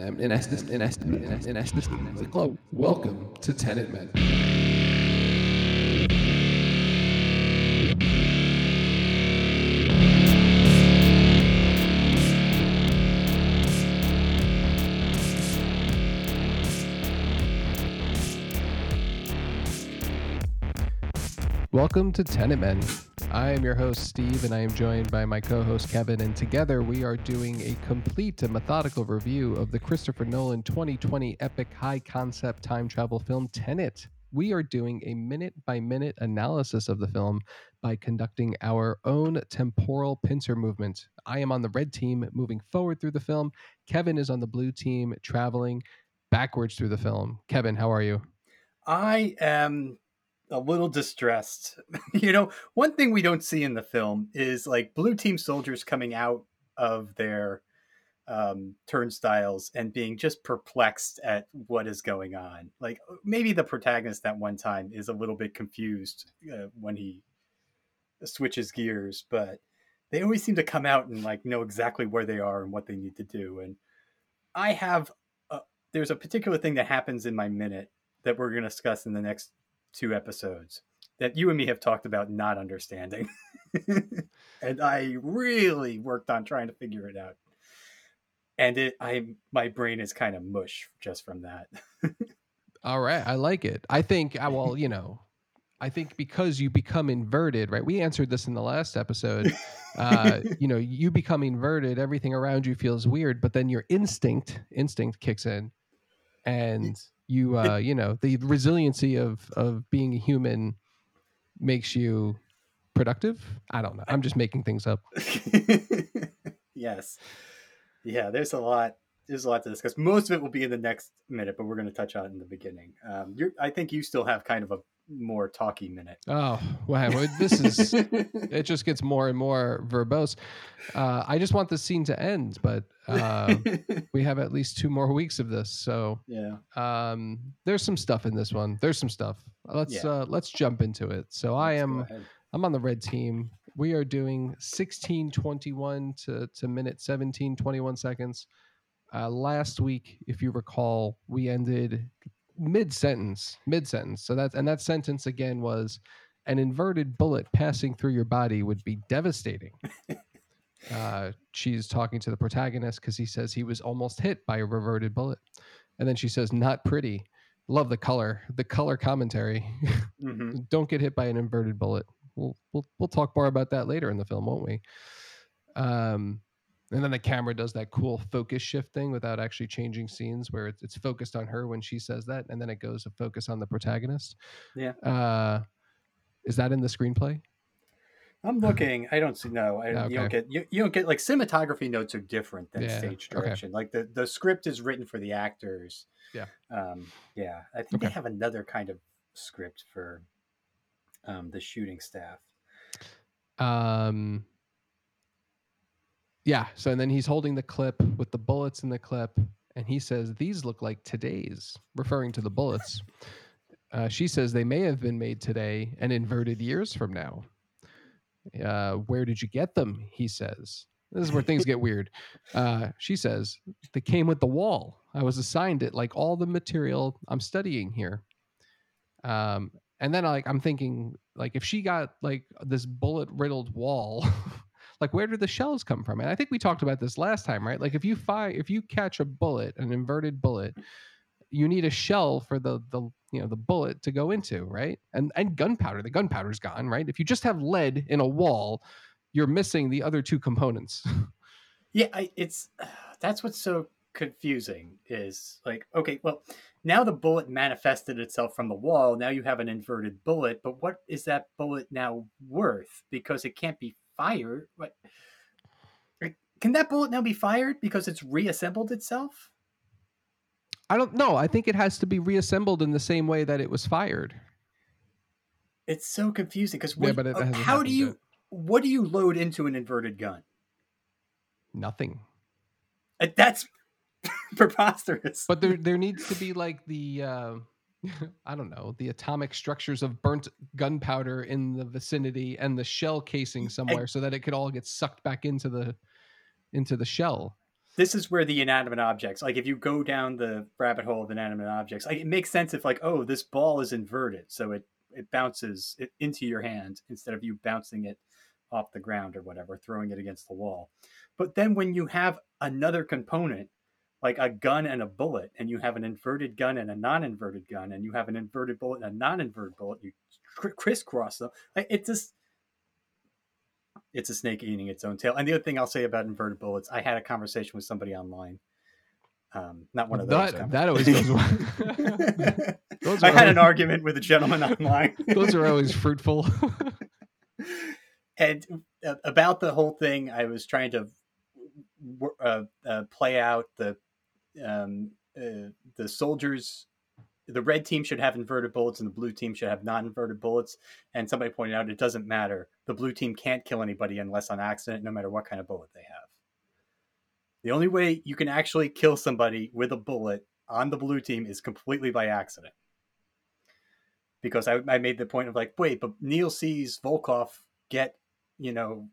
in essence, in essence, in essence, welcome to Tenet Men. Welcome to Tenet Men. I am your host, Steve, and I am joined by my co host, Kevin. And together we are doing a complete and methodical review of the Christopher Nolan 2020 epic high concept time travel film, Tenet. We are doing a minute by minute analysis of the film by conducting our own temporal pincer movement. I am on the red team moving forward through the film. Kevin is on the blue team traveling backwards through the film. Kevin, how are you? I am a little distressed. you know, one thing we don't see in the film is like blue team soldiers coming out of their um, turnstiles and being just perplexed at what is going on. Like maybe the protagonist that one time is a little bit confused uh, when he switches gears, but they always seem to come out and like know exactly where they are and what they need to do. And I have a, there's a particular thing that happens in my minute that we're going to discuss in the next two episodes that you and me have talked about not understanding. and I really worked on trying to figure it out. And it I my brain is kind of mush just from that. All right, I like it. I think I well, you know, I think because you become inverted, right? We answered this in the last episode. Uh, you know, you become inverted, everything around you feels weird, but then your instinct instinct kicks in and you uh you know the resiliency of of being a human makes you productive? I don't know. I'm just making things up. Yes. Yeah there's a lot there's a lot to discuss. Most of it will be in the next minute but we're going to touch on it in the beginning. Um you're i think you still have kind of a more talky minute. Oh wow, this is it. Just gets more and more verbose. Uh, I just want the scene to end, but uh, we have at least two more weeks of this. So yeah, um, there's some stuff in this one. There's some stuff. Let's yeah. uh, let's jump into it. So let's I am I'm on the red team. We are doing 1621 to to minute 17 21 seconds. Uh, last week, if you recall, we ended mid sentence, mid sentence. So that's and that sentence again was an inverted bullet passing through your body would be devastating. uh, she's talking to the protagonist because he says he was almost hit by a reverted bullet, and then she says, "Not pretty." Love the color, the color commentary. Mm-hmm. Don't get hit by an inverted bullet. We'll, we'll we'll talk more about that later in the film, won't we? Um, and then the camera does that cool focus shift thing without actually changing scenes where it's, it's focused on her when she says that and then it goes to focus on the protagonist yeah uh, is that in the screenplay i'm looking i don't see no I, okay. you don't get you, you don't get like cinematography notes are different than yeah. stage direction okay. like the, the script is written for the actors yeah um yeah i think okay. they have another kind of script for um the shooting staff um yeah. So and then he's holding the clip with the bullets in the clip, and he says, "These look like today's," referring to the bullets. Uh, she says they may have been made today and inverted years from now. Uh, where did you get them? He says. This is where things get weird. Uh, she says they came with the wall. I was assigned it, like all the material I'm studying here. Um, and then like I'm thinking, like if she got like this bullet riddled wall like where do the shells come from? And i think we talked about this last time right? Like if you fire if you catch a bullet an inverted bullet you need a shell for the the you know the bullet to go into right? And and gunpowder the gunpowder's gone right? If you just have lead in a wall you're missing the other two components. Yeah I, it's that's what's so confusing is like okay well now the bullet manifested itself from the wall. Now you have an inverted bullet but what is that bullet now worth? Because it can't be fired. What? Can that bullet now be fired because it's reassembled itself? I don't know. I think it has to be reassembled in the same way that it was fired. It's so confusing because yeah, uh, how do you yet. what do you load into an inverted gun? Nothing. Uh, that's preposterous. But there there needs to be like the uh, I don't know, the atomic structures of burnt gunpowder in the vicinity and the shell casing somewhere so that it could all get sucked back into the into the shell. this is where the inanimate objects, like if you go down the rabbit hole of inanimate objects, like it makes sense if like, oh, this ball is inverted, so it it bounces it into your hand instead of you bouncing it off the ground or whatever, throwing it against the wall. But then when you have another component like a gun and a bullet, and you have an inverted gun and a non-inverted gun, and you have an inverted bullet and a non-inverted bullet, you crisscross them. It just it's a snake eating its own tail. And the other thing I'll say about inverted bullets, I had a conversation with somebody online. Um, not one of those. That, that always goes those I had always, an argument with a gentleman online. those are always fruitful. and uh, about the whole thing, I was trying to uh, uh, play out the um, uh, the soldiers the red team should have inverted bullets and the blue team should have non-inverted bullets. And somebody pointed out it doesn't matter. The blue team can't kill anybody unless on accident no matter what kind of bullet they have. The only way you can actually kill somebody with a bullet on the blue team is completely by accident. Because I, I made the point of like wait but neil sees volkov get you know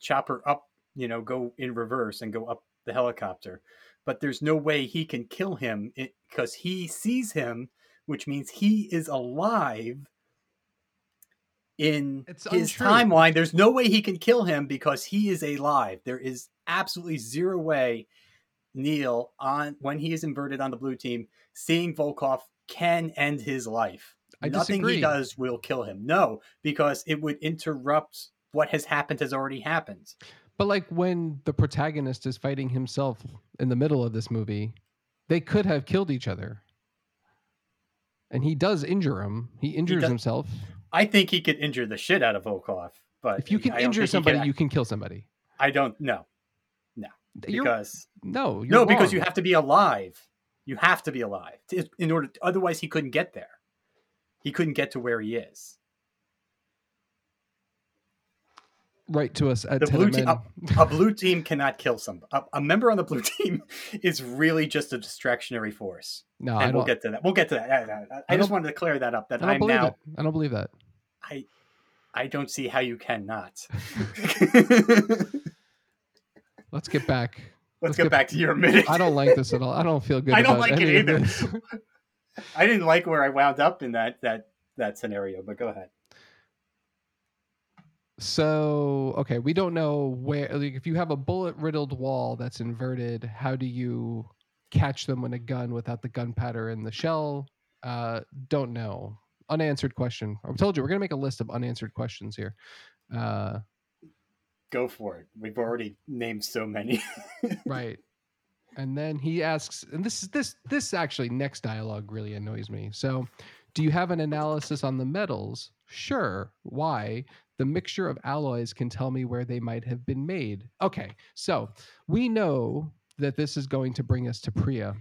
chopper up you know go in reverse and go up the helicopter but there's no way he can kill him because he sees him, which means he is alive in it's his untrue. timeline. There's no way he can kill him because he is alive. There is absolutely zero way Neil on when he is inverted on the blue team, seeing Volkov can end his life. I Nothing disagree. he does will kill him. No, because it would interrupt what has happened has already happened. But like when the protagonist is fighting himself in the middle of this movie, they could have killed each other. And he does injure him. He injures he himself. I think he could injure the shit out of Volkov. But if you can injure somebody, can, you can kill somebody. I don't know. No. Because you're, no, you're no, wrong. because you have to be alive. You have to be alive in order. To, otherwise, he couldn't get there. He couldn't get to where he is. Write to us at the blue team. A, a, blue team cannot kill some. A, a, member on the blue team is really just a distractionary force. No, and we'll get to that. We'll get to that. I, I, I just wanted to clear that up. That I am now. It. I don't believe that. I, I don't see how you cannot. Let's get back. Let's, Let's get, get, back to your minute. I don't like this at all. I don't feel good. I don't like it either. I didn't like where I wound up in that that that scenario, but go ahead. So, okay, we don't know where, like, if you have a bullet riddled wall that's inverted, how do you catch them with a gun without the gunpowder in the shell? Uh, don't know. Unanswered question. I told you we're going to make a list of unanswered questions here. Uh, Go for it. We've already named so many. right. And then he asks, and this is this this actually next dialogue really annoys me. So, do you have an analysis on the metals? Sure. Why? The mixture of alloys can tell me where they might have been made. Okay, so we know that this is going to bring us to Priya.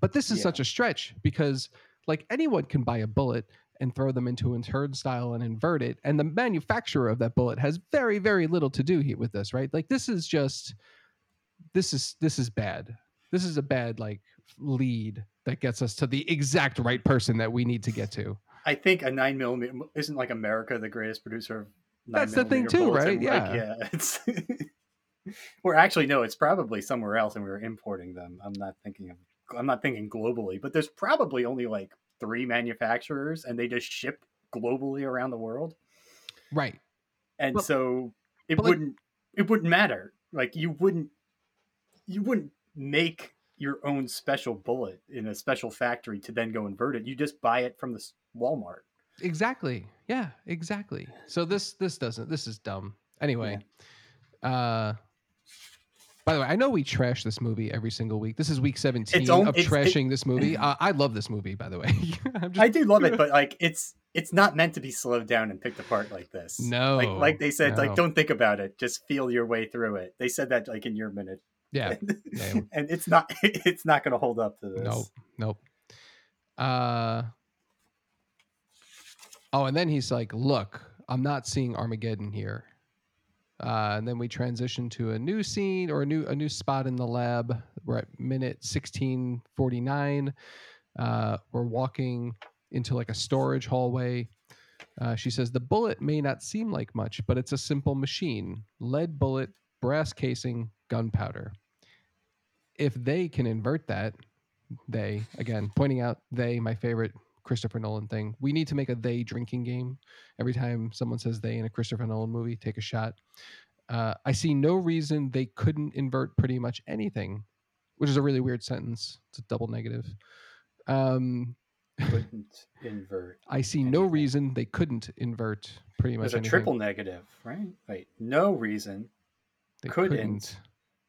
But this is yeah. such a stretch because like anyone can buy a bullet and throw them into a turnstile and invert it and the manufacturer of that bullet has very very little to do with this, right? Like this is just this is this is bad. This is a bad like lead that gets us to the exact right person that we need to get to. I think a nine millimeter isn't like America the greatest producer of. That's the thing too, right? Yeah, like, yeah. It's or actually no, it's probably somewhere else, and we were importing them. I'm not thinking of. I'm not thinking globally, but there's probably only like three manufacturers, and they just ship globally around the world. Right. And but, so it wouldn't like, it wouldn't matter. Like you wouldn't you wouldn't make your own special bullet in a special factory to then go invert it. You just buy it from the Walmart. Exactly. Yeah, exactly. So this this doesn't this is dumb. Anyway, yeah. uh by the way, I know we trash this movie every single week. This is week 17 of trashing it, this movie. Uh, I love this movie, by the way. just... I do love it, but like it's it's not meant to be slowed down and picked apart like this. No, like like they said, no. like don't think about it, just feel your way through it. They said that like in your minute. Yeah, yeah. and it's not it's not going to hold up to this. Nope, nope. Uh, Oh, and then he's like, "Look, I'm not seeing Armageddon here." Uh, and then we transition to a new scene or a new a new spot in the lab. We're at minute 1649. Uh, we're walking into like a storage hallway. Uh, she says the bullet may not seem like much, but it's a simple machine: lead bullet, brass casing, gunpowder. if they can invert that, they again pointing out they my favorite Christopher Nolan thing. We need to make a they drinking game. Every time someone says they in a Christopher Nolan movie, take a shot. Uh, I see no reason they couldn't invert pretty much anything, which is a really weird sentence. It's a double negative. Um, couldn't invert. I see anything. no reason they couldn't invert pretty much. Anything. There's a anything. triple negative, right? Wait, no reason they couldn't, couldn't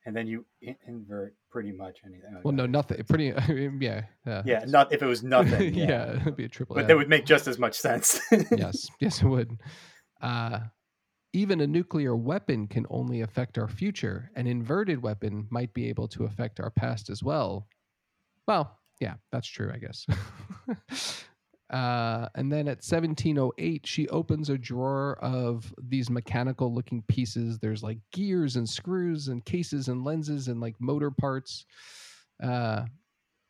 and then you invert pretty much anything. well, no, nothing. Pretty, yeah, yeah. Yeah, not if it was nothing. Yeah, yeah it'd be a triple. But yeah. that would make just as much sense. yes, yes, it would. Uh, even a nuclear weapon can only affect our future. An inverted weapon might be able to affect our past as well. Well, yeah, that's true, I guess. Uh, and then at 1708, she opens a drawer of these mechanical looking pieces. There's like gears and screws and cases and lenses and like motor parts. Uh,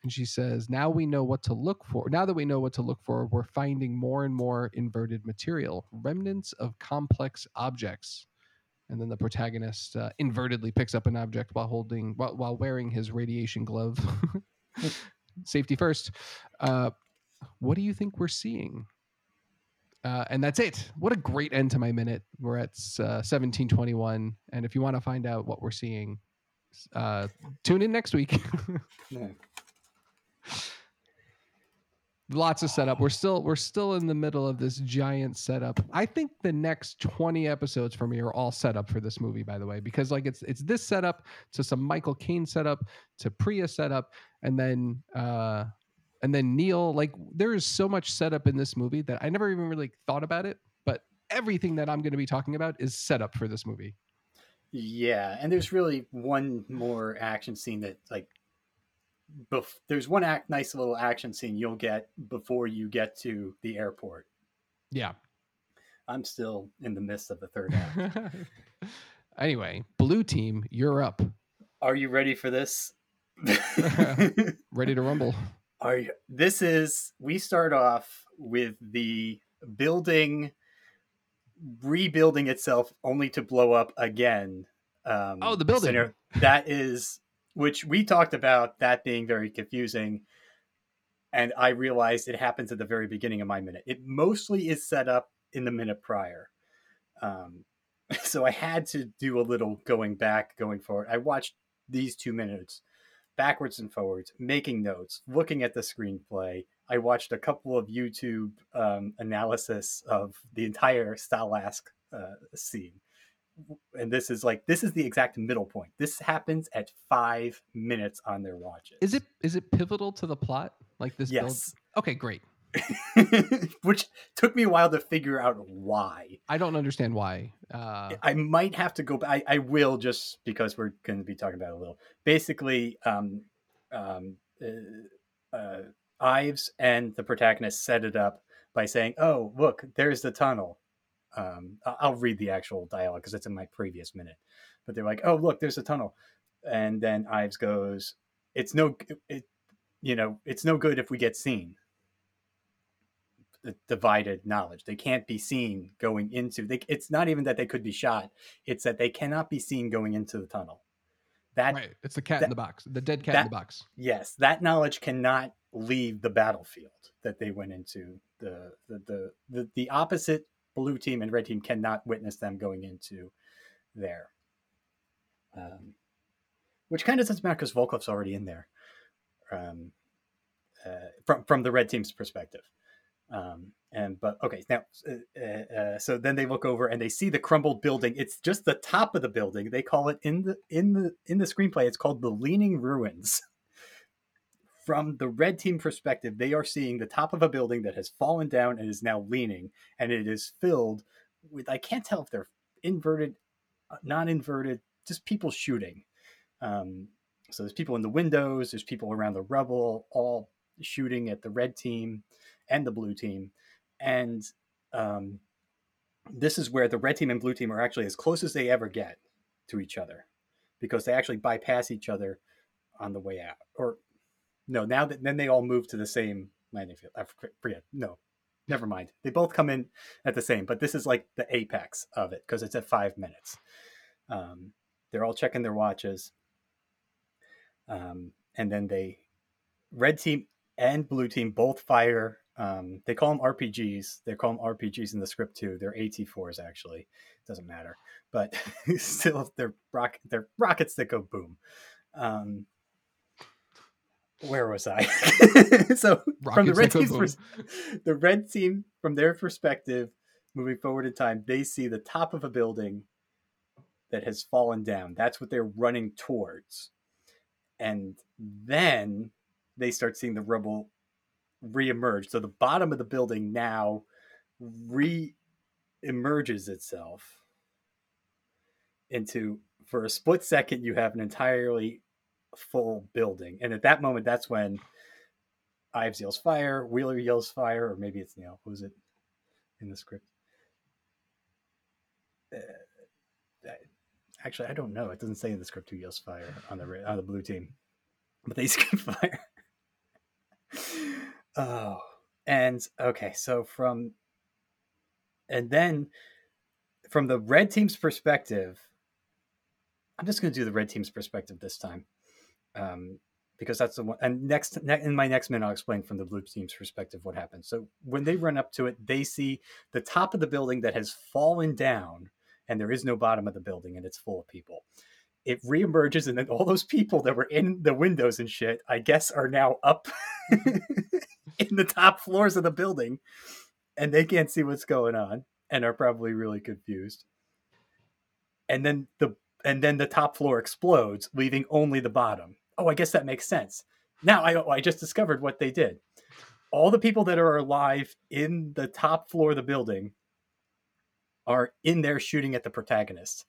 and she says, Now we know what to look for. Now that we know what to look for, we're finding more and more inverted material, remnants of complex objects. And then the protagonist uh, invertedly picks up an object while holding, while, while wearing his radiation glove. Safety first. What do you think we're seeing? Uh, and that's it. What a great end to my minute. We're at uh, 1721. And if you want to find out what we're seeing, uh, tune in next week. Lots of setup. We're still we're still in the middle of this giant setup. I think the next 20 episodes for me are all set up for this movie, by the way, because like it's it's this setup to some Michael Caine setup to Priya setup, and then uh and then Neil. Like there is so much setup in this movie that I never even really thought about it, but everything that I'm going to be talking about is set up for this movie. Yeah, and there's really one more action scene that like bef- there's one act nice little action scene you'll get before you get to the airport. Yeah. I'm still in the midst of the third act. anyway, blue team, you're up. Are you ready for this? ready to rumble. Are you, this is we start off with the building rebuilding itself only to blow up again. Um, oh, the building center. that is which we talked about that being very confusing. And I realized it happens at the very beginning of my minute. It mostly is set up in the minute prior. Um, so I had to do a little going back, going forward. I watched these two minutes backwards and forwards, making notes, looking at the screenplay. I watched a couple of YouTube um, analysis of the entire Stalsk uh, scene. And this is like this is the exact middle point. This happens at five minutes on their watches. Is it is it pivotal to the plot? Like this? Yes. Build? Okay, great. which took me a while to figure out why. I don't understand why. Uh... I might have to go back. I, I will just because we're going to be talking about it a little. Basically, um, um, uh, uh, Ives and the protagonist set it up by saying, "Oh, look, there's the tunnel." Um, I'll read the actual dialogue because it's in my previous minute. But they're like, "Oh, look, there's a tunnel," and then Ives goes, "It's no, it, you know, it's no good if we get seen." Divided knowledge. They can't be seen going into. They, it's not even that they could be shot. It's that they cannot be seen going into the tunnel. That right. It's the cat that, in the box. The dead cat that, in the box. Yes, that knowledge cannot leave the battlefield that they went into. The the the the, the opposite blue team and red team cannot witness them going into there. Um, which kind of doesn't matter because Volkov's already in there. Um, uh, from from the red team's perspective. Um, and but okay, now uh, uh, so then they look over and they see the crumbled building. It's just the top of the building. They call it in the in the in the screenplay. It's called the Leaning Ruins. From the red team perspective, they are seeing the top of a building that has fallen down and is now leaning, and it is filled with I can't tell if they're inverted, uh, non-inverted, just people shooting. Um, so there's people in the windows, there's people around the rubble, all shooting at the red team and the blue team. And um, this is where the red team and blue team are actually as close as they ever get to each other because they actually bypass each other on the way out. Or no, now that then they all move to the same landing field. I forget. No, never mind. They both come in at the same, but this is like the apex of it because it's at five minutes. Um, they're all checking their watches. Um, and then they, red team and blue team both fire. Um, they call them RPGs. They call them RPGs in the script too. They're AT4s actually. It doesn't matter, but still they're rock they're rockets that go boom. Um, where was I? so rockets from the red team's pers- the red team from their perspective, moving forward in time, they see the top of a building that has fallen down. That's what they're running towards. And then they start seeing the rubble re-emerge. So the bottom of the building now re-emerges itself into for a split second you have an entirely full building. And at that moment that's when Ives yells fire, Wheeler yells fire, or maybe it's Neil. Who's it in the script? Uh, actually, I don't know. It doesn't say in the script who yells fire on the on the blue team, but they scream fire. Oh, and okay, so from and then from the red team's perspective, I'm just going to do the red team's perspective this time, um, because that's the one. And next, ne- in my next minute, I'll explain from the blue team's perspective what happens. So when they run up to it, they see the top of the building that has fallen down and there is no bottom of the building and it's full of people. It reemerges, and then all those people that were in the windows and shit, I guess, are now up in the top floors of the building, and they can't see what's going on and are probably really confused. And then the and then the top floor explodes, leaving only the bottom. Oh, I guess that makes sense. Now I I just discovered what they did. All the people that are alive in the top floor of the building are in there shooting at the protagonist.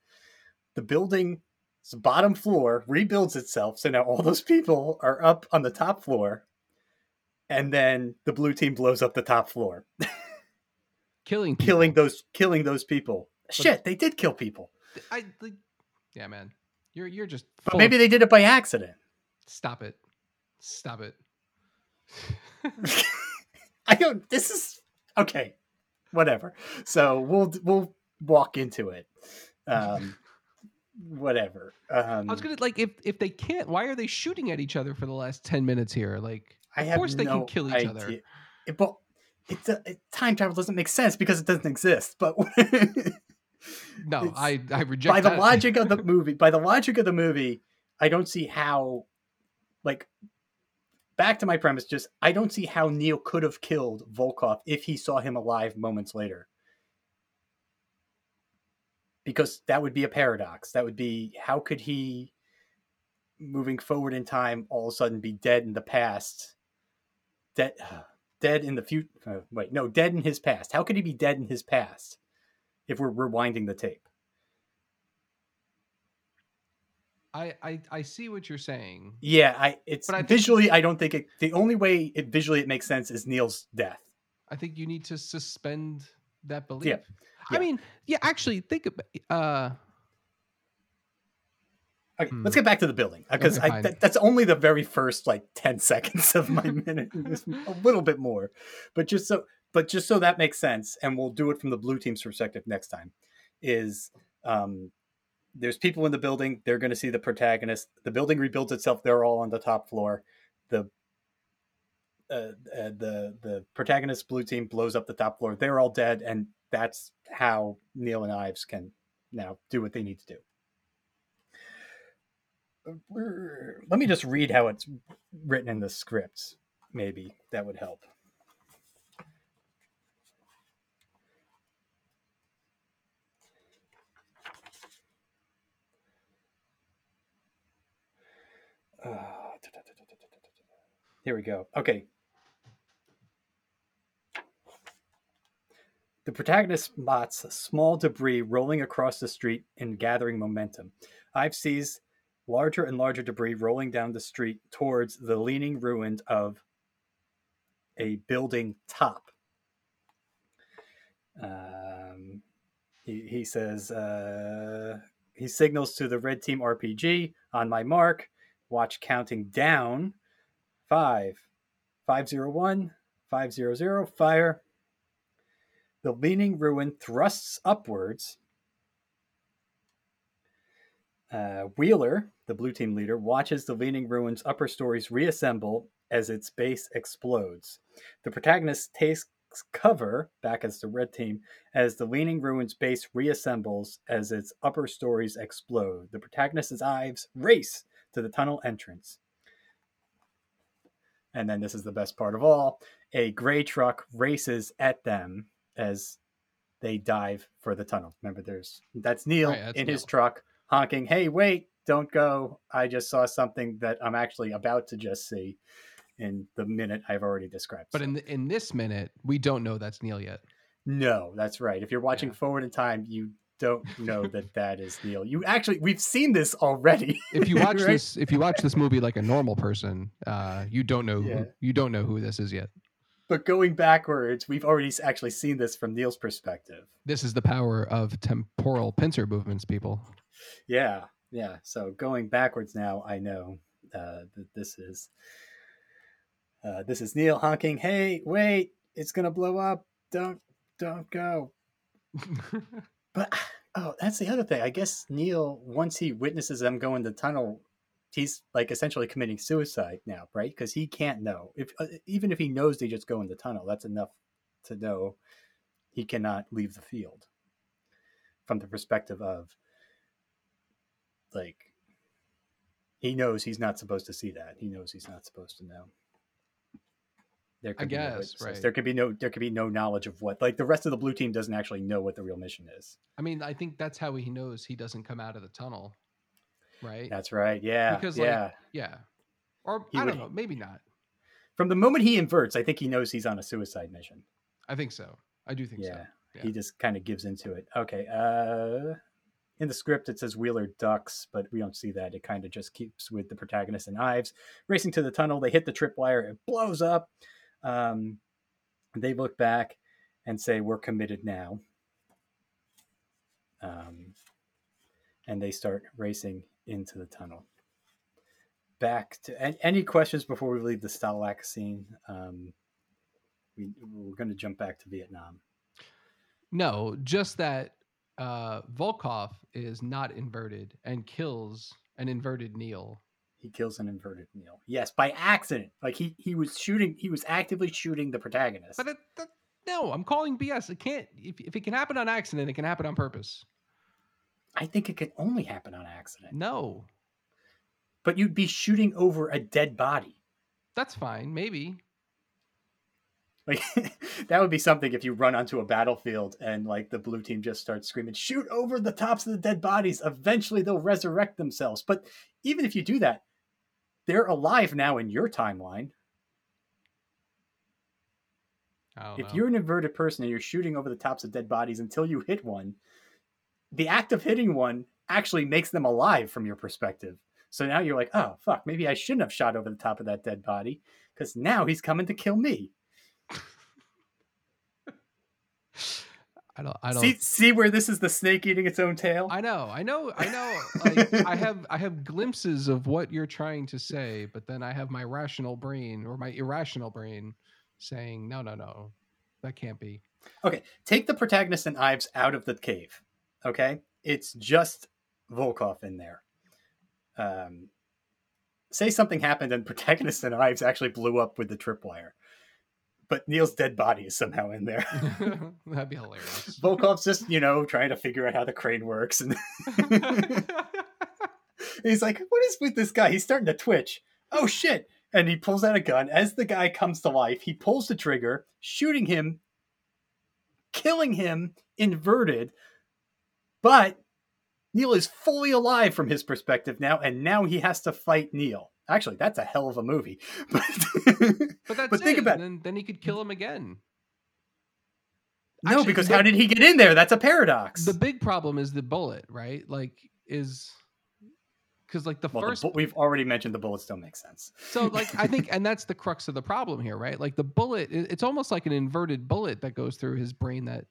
The building's bottom floor rebuilds itself, so now all those people are up on the top floor, and then the blue team blows up the top floor, killing people. killing those killing those people. Shit, they did kill people. I like, yeah, man, you're you're just. But maybe of... they did it by accident. Stop it! Stop it! I don't. This is okay whatever. So we'll we'll walk into it. Um, whatever. Um, I was gonna like if if they can't, why are they shooting at each other for the last ten minutes here? Like, I of course they no can kill each idea. other. It, but it's a, it, time travel doesn't make sense because it doesn't exist. But no, I I reject by that. the logic of the movie. By the logic of the movie, I don't see how like back to my premise, just I don't see how Neil could have killed Volkov if he saw him alive moments later. Because that would be a paradox. That would be how could he, moving forward in time, all of a sudden be dead in the past? Dead, dead in the future. Uh, wait, no, dead in his past. How could he be dead in his past if we're rewinding the tape? I, I I see what you're saying. Yeah, I it's but I visually think, I don't think it the only way it visually it makes sense is Neil's death. I think you need to suspend that belief. Yeah. yeah. I mean, yeah, actually think about uh Okay, hmm. let's get back to the building because okay, th- that's only the very first like 10 seconds of my minute a little bit more. But just so but just so that makes sense and we'll do it from the blue team's perspective next time is um there's people in the building. They're going to see the protagonist. The building rebuilds itself. They're all on the top floor. The uh, uh, the the protagonist blue team blows up the top floor. They're all dead, and that's how Neil and Ives can now do what they need to do. Let me just read how it's written in the scripts. Maybe that would help. Uh, here we go. Okay. The protagonist spots small debris rolling across the street and gathering momentum. Ives sees larger and larger debris rolling down the street towards the leaning ruins of a building top. Um, he, he says, uh, he signals to the red team RPG on my mark watch counting down. Five, five zero one, five zero zero. Fire. The leaning ruin thrusts upwards. Uh, Wheeler, the blue team leader, watches the Leaning Ruins upper stories reassemble as its base explodes. The protagonist takes cover back as the red team as the Leaning Ruins base reassembles as its upper stories explode. The protagonist's eyes race to the tunnel entrance. And then this is the best part of all a gray truck races at them as they dive for the tunnel. Remember, there's that's Neil right, that's in Neil. his truck honking, "Hey, wait, don't go! I just saw something that I'm actually about to just see." In the minute I've already described. But so. in the, in this minute, we don't know that's Neil yet. No, that's right. If you're watching yeah. forward in time, you don't know that that is Neil. You actually, we've seen this already. If you watch right? this, if you watch this movie like a normal person, uh, you don't know yeah. who, you don't know who this is yet. But going backwards, we've already actually seen this from Neil's perspective. This is the power of temporal pincer movements, people. Yeah, yeah. So going backwards now, I know uh, that this is uh, this is Neil honking. Hey, wait! It's gonna blow up. Don't don't go. but oh, that's the other thing. I guess Neil, once he witnesses them go in the tunnel, he's like essentially committing suicide now, right? Because he can't know if uh, even if he knows they just go in the tunnel, that's enough to know he cannot leave the field. From the perspective of like he knows he's not supposed to see that. He knows he's not supposed to know. There could I guess, no right. There could be no there could be no knowledge of what like the rest of the blue team doesn't actually know what the real mission is. I mean, I think that's how he knows he doesn't come out of the tunnel right? That's right. Yeah. Because yeah, like, yeah, or he I don't know, maybe not. From the moment he inverts, I think he knows he's on a suicide mission. I think so. I do think yeah. so. Yeah. He just kind of gives into it. Okay. Uh, in the script, it says Wheeler ducks, but we don't see that. It kind of just keeps with the protagonist and Ives racing to the tunnel. They hit the tripwire. It blows up. Um, they look back and say, "We're committed now." Um, and they start racing into the tunnel. Back to any questions before we leave the Stalsk scene. Um, we, we're going to jump back to Vietnam. No, just that uh, Volkov is not inverted and kills an inverted Neil. He kills an inverted Neil. Yes, by accident. Like he he was shooting. He was actively shooting the protagonist. But it, no, I'm calling BS. It can't. If, if it can happen on accident, it can happen on purpose. I think it can only happen on accident. No. But you'd be shooting over a dead body. That's fine, maybe. Like that would be something if you run onto a battlefield and like the blue team just starts screaming, shoot over the tops of the dead bodies. Eventually they'll resurrect themselves. But even if you do that, they're alive now in your timeline. Oh, if know. you're an inverted person and you're shooting over the tops of dead bodies until you hit one, the act of hitting one actually makes them alive from your perspective. So now you're like, oh fuck, maybe I shouldn't have shot over the top of that dead body because now he's coming to kill me. I don't. I don't see. See where this is the snake eating its own tail. I know. I know. I know. Like I have. I have glimpses of what you're trying to say, but then I have my rational brain or my irrational brain saying, no, no, no, that can't be. Okay, take the protagonist and Ives out of the cave. Okay, it's just Volkov in there. Um, say something happened and protagonist and Ives actually blew up with the tripwire, but Neil's dead body is somehow in there. That'd be hilarious. Volkov's just you know trying to figure out how the crane works, and he's like, "What is with this guy? He's starting to twitch. Oh shit!" And he pulls out a gun. As the guy comes to life, he pulls the trigger, shooting him, killing him inverted but Neil is fully alive from his perspective now, and now he has to fight Neil. Actually, that's a hell of a movie. but, but, but think about it. Then, then he could kill him again. No, Actually, because the, how did he get in there? That's a paradox. The big problem is the bullet, right? Like, is because like the well, first the, we've already mentioned the bullets don't make sense. So like I think, and that's the crux of the problem here, right? Like the bullet, it's almost like an inverted bullet that goes through his brain. That,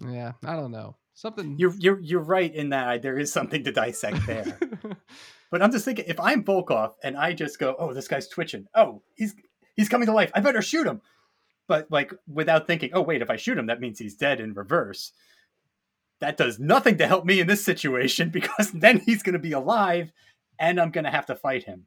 yeah, I don't know something you're you're you're right in that there is something to dissect there but i'm just thinking if i'm volkov and i just go oh this guy's twitching oh he's he's coming to life i better shoot him but like without thinking oh wait if i shoot him that means he's dead in reverse that does nothing to help me in this situation because then he's going to be alive and I'm going to have to fight him.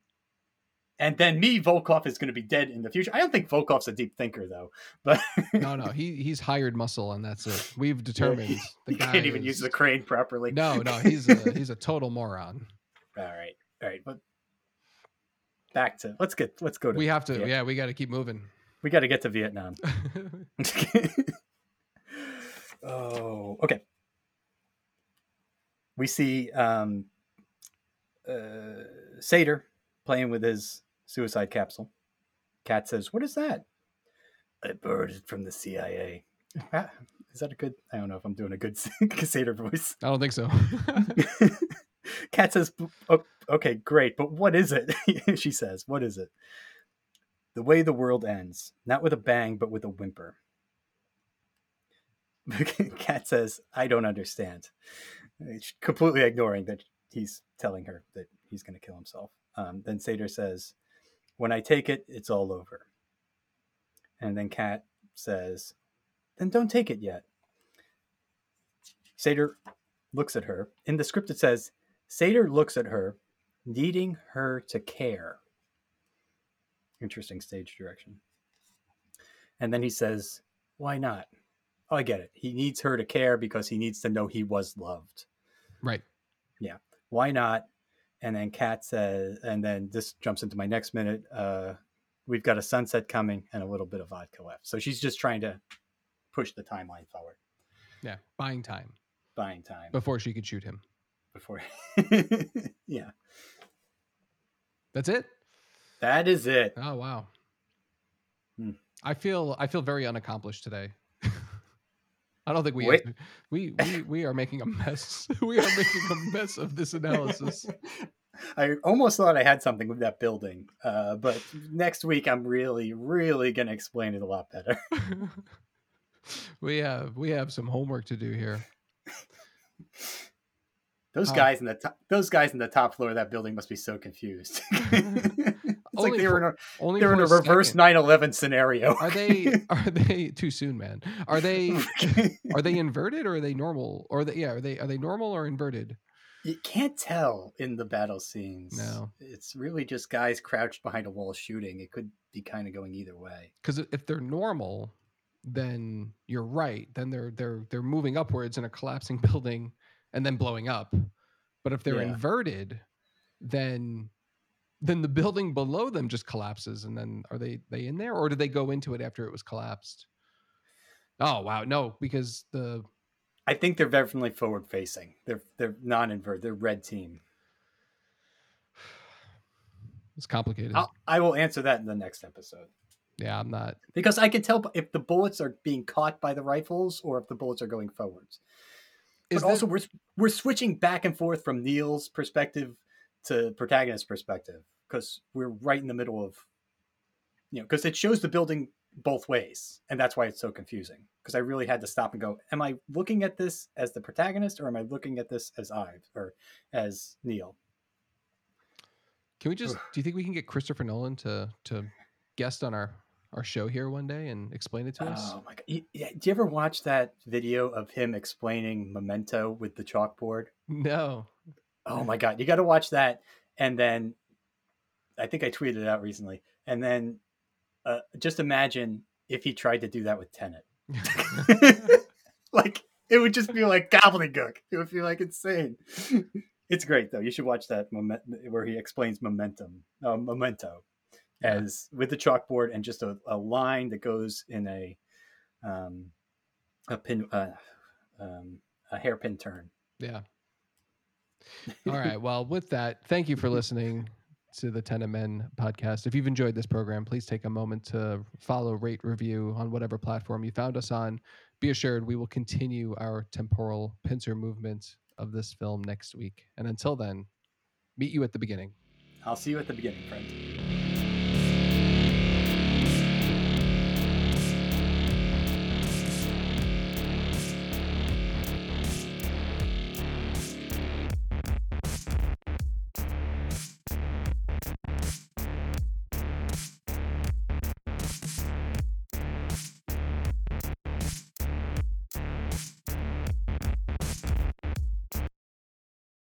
And then me, Volkov, is going to be dead in the future. I don't think Volkov's a deep thinker, though. But no, no, he he's hired muscle, and that's it. We've determined the guy can't even is... use the crane properly. No, no, he's a, he's a total moron. All right, all right, but back to let's get let's go to. We have to, Vietnam. yeah, we got to keep moving. We got to get to Vietnam. oh, okay. We see um, uh, playing with his suicide capsule. Kat says, "What is that?" I borrowed it from the CIA. Ah, is that a good? I don't know if I'm doing a good Sator voice. I don't think so. Kat says, "Okay, great, but what is it?" she says, "What is it?" The way the world ends, not with a bang, but with a whimper. Kat says, "I don't understand," completely ignoring that he's telling her that he's going to kill himself. Um, then Sator says, "When I take it, it's all over." And then Kat says, "Then don't take it yet." Sator looks at her. In the script, it says, "Sator looks at her, needing her to care." Interesting stage direction. And then he says, "Why not?" Oh, I get it. He needs her to care because he needs to know he was loved. Right. Yeah. Why not? And then Kat says, and then this jumps into my next minute. Uh, we've got a sunset coming and a little bit of vodka left. So she's just trying to push the timeline forward. Yeah, buying time. Buying time before she could shoot him. Before, yeah. That's it. That is it. Oh wow. Hmm. I feel I feel very unaccomplished today. I don't think we have, we we we are making a mess. we are making a mess of this analysis. I almost thought I had something with that building, uh, but next week I'm really, really going to explain it a lot better. we have we have some homework to do here. Those guys in the top, those guys in the top floor of that building must be so confused. It's like they were in a, only they're in a, reverse 9/11 scenario. are they are they too soon, man? Are they are they inverted or are they normal? Or they yeah, are they are they normal or inverted? You can't tell in the battle scenes. No. It's really just guys crouched behind a wall shooting. It could be kind of going either way. Cuz if they're normal, then you're right. Then they're they're they're moving upwards in a collapsing building and then blowing up. But if they're yeah. inverted, then then the building below them just collapses and then are they they in there or did they go into it after it was collapsed? Oh wow no because the i think they're definitely forward facing. They're they're non-invert they're red team. It's complicated. I'll, I will answer that in the next episode. Yeah i'm not because i can tell if the bullets are being caught by the rifles or if the bullets are going forwards Is but also we're we're switching back and forth from neil's perspective to protagonist perspective because we're right in the middle of you know because it shows the building both ways and that's why it's so confusing because i really had to stop and go am i looking at this as the protagonist or am i looking at this as ives or as neil? Can we just do you think we can get christopher nolan to to guest on our our show here one day and explain it to us oh my god do you ever watch that video of him explaining memento with the chalkboard no Oh my god, you got to watch that. And then I think I tweeted it out recently. And then uh, just imagine if he tried to do that with Tenet. like it would just be like gobbledygook. It would be like insane. It's great though. You should watch that moment where he explains momentum, uh, memento, as with the chalkboard and just a, a line that goes in a um, a pin uh, um, a hairpin turn. Yeah, all right. Well, with that, thank you for listening to the Tenet Men podcast. If you've enjoyed this program, please take a moment to follow, rate, review on whatever platform you found us on. Be assured we will continue our temporal pincer movement of this film next week. And until then, meet you at the beginning. I'll see you at the beginning, friend.